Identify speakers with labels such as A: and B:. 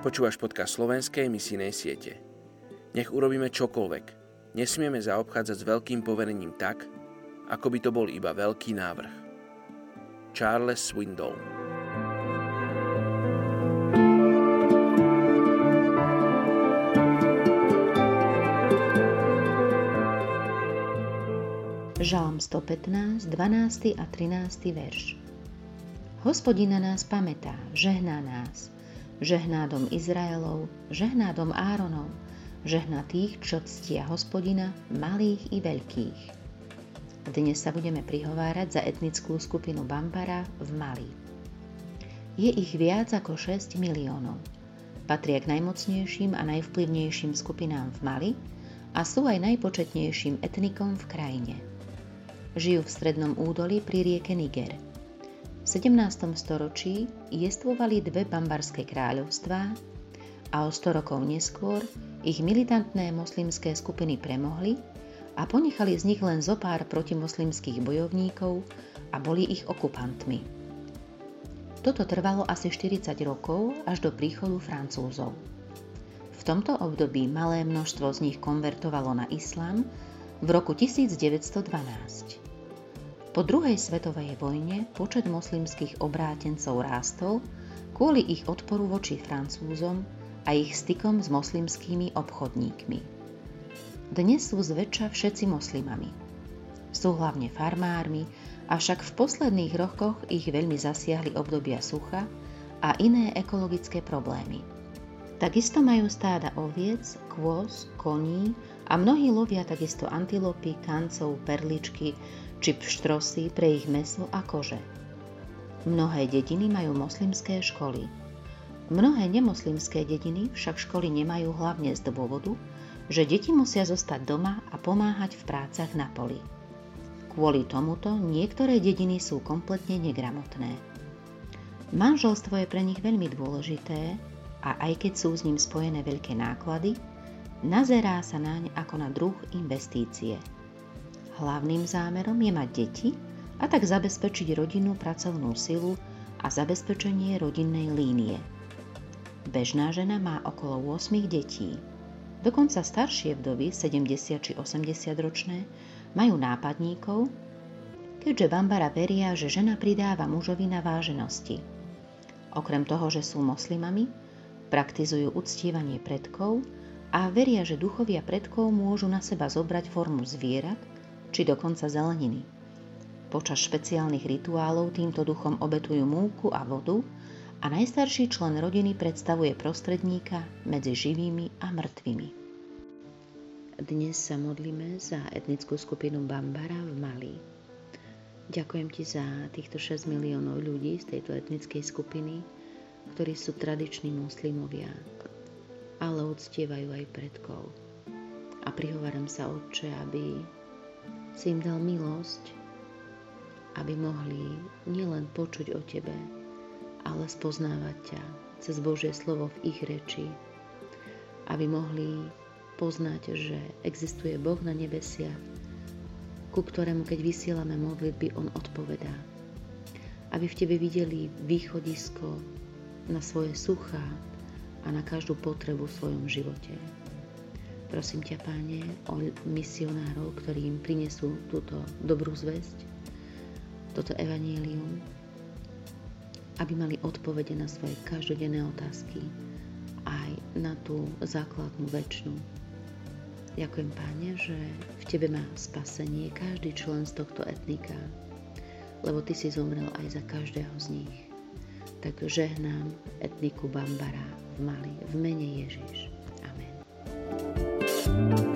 A: Počúvaš podcast slovenskej misijnej siete. Nech urobíme čokoľvek. Nesmieme zaobchádzať s veľkým poverením tak, ako by to bol iba veľký návrh. Charles Swindoll
B: Žalm 115, 12. a 13. verš. Hospodina nás pamätá, žehná nás, žehná dom Izraelov, žehná dom Áronov, žehná tých, čo ctia hospodina, malých i veľkých. Dnes sa budeme prihovárať za etnickú skupinu Bambara v Mali. Je ich viac ako 6 miliónov. Patria k najmocnejším a najvplyvnejším skupinám v Mali a sú aj najpočetnejším etnikom v krajine. Žijú v strednom údolí pri rieke Niger – 17. storočí jestvovali dve bambarské kráľovstvá a o 100 rokov neskôr ich militantné moslimské skupiny premohli a ponechali z nich len zo pár protimoslimských bojovníkov a boli ich okupantmi. Toto trvalo asi 40 rokov až do príchodu Francúzov. V tomto období malé množstvo z nich konvertovalo na islám v roku 1912. Po druhej svetovej vojne počet moslimských obrátencov rástol kvôli ich odporu voči Francúzom a ich stykom s moslimskými obchodníkmi. Dnes sú zväčša všetci moslimami. Sú hlavne farmármi, avšak v posledných rokoch ich veľmi zasiahli obdobia sucha a iné ekologické problémy. Takisto majú stáda oviec, kôz, koní a mnohí lovia takisto antilopy, kancov, perličky, či pštrosy pre ich meso a kože. Mnohé dediny majú moslimské školy. Mnohé nemoslimské dediny však školy nemajú hlavne z dôvodu, že deti musia zostať doma a pomáhať v prácach na poli. Kvôli tomuto niektoré dediny sú kompletne negramotné. Manželstvo je pre nich veľmi dôležité a aj keď sú s ním spojené veľké náklady, nazerá sa naň ako na druh investície – Hlavným zámerom je mať deti a tak zabezpečiť rodinnú pracovnú silu a zabezpečenie rodinnej línie. Bežná žena má okolo 8 detí. Dokonca staršie vdovy, 70 či 80 ročné, majú nápadníkov, keďže Bambara veria, že žena pridáva mužovi na váženosti. Okrem toho, že sú moslimami, praktizujú uctievanie predkov a veria, že duchovia predkov môžu na seba zobrať formu zvierat, či dokonca zeleniny. Počas špeciálnych rituálov týmto duchom obetujú múku a vodu a najstarší člen rodiny predstavuje prostredníka medzi živými a mŕtvými. Dnes sa modlíme za etnickú skupinu Bambara v Mali. Ďakujem ti za týchto 6 miliónov ľudí z tejto etnickej skupiny, ktorí sú tradiční muslimovia, ale uctievajú aj predkov. A prihováram sa, Otče, aby si im dal milosť, aby mohli nielen počuť o Tebe, ale spoznávať ťa cez Božie slovo v ich reči, aby mohli poznať, že existuje Boh na nebesiach, ku ktorému keď vysielame modlitby, On odpovedá. Aby v Tebe videli východisko na svoje suchá a na každú potrebu v svojom živote. Prosím ťa, Páne, o misionárov, ktorí im prinesú túto dobrú zväzť, toto evanílium, aby mali odpovede na svoje každodenné otázky, aj na tú základnú väčšinu. Ďakujem, Páne, že v Tebe má spasenie každý člen z tohto etnika, lebo Ty si zomrel aj za každého z nich tak žehnám etniku Bambara v Mali v mene Ježiš. Amen. thank you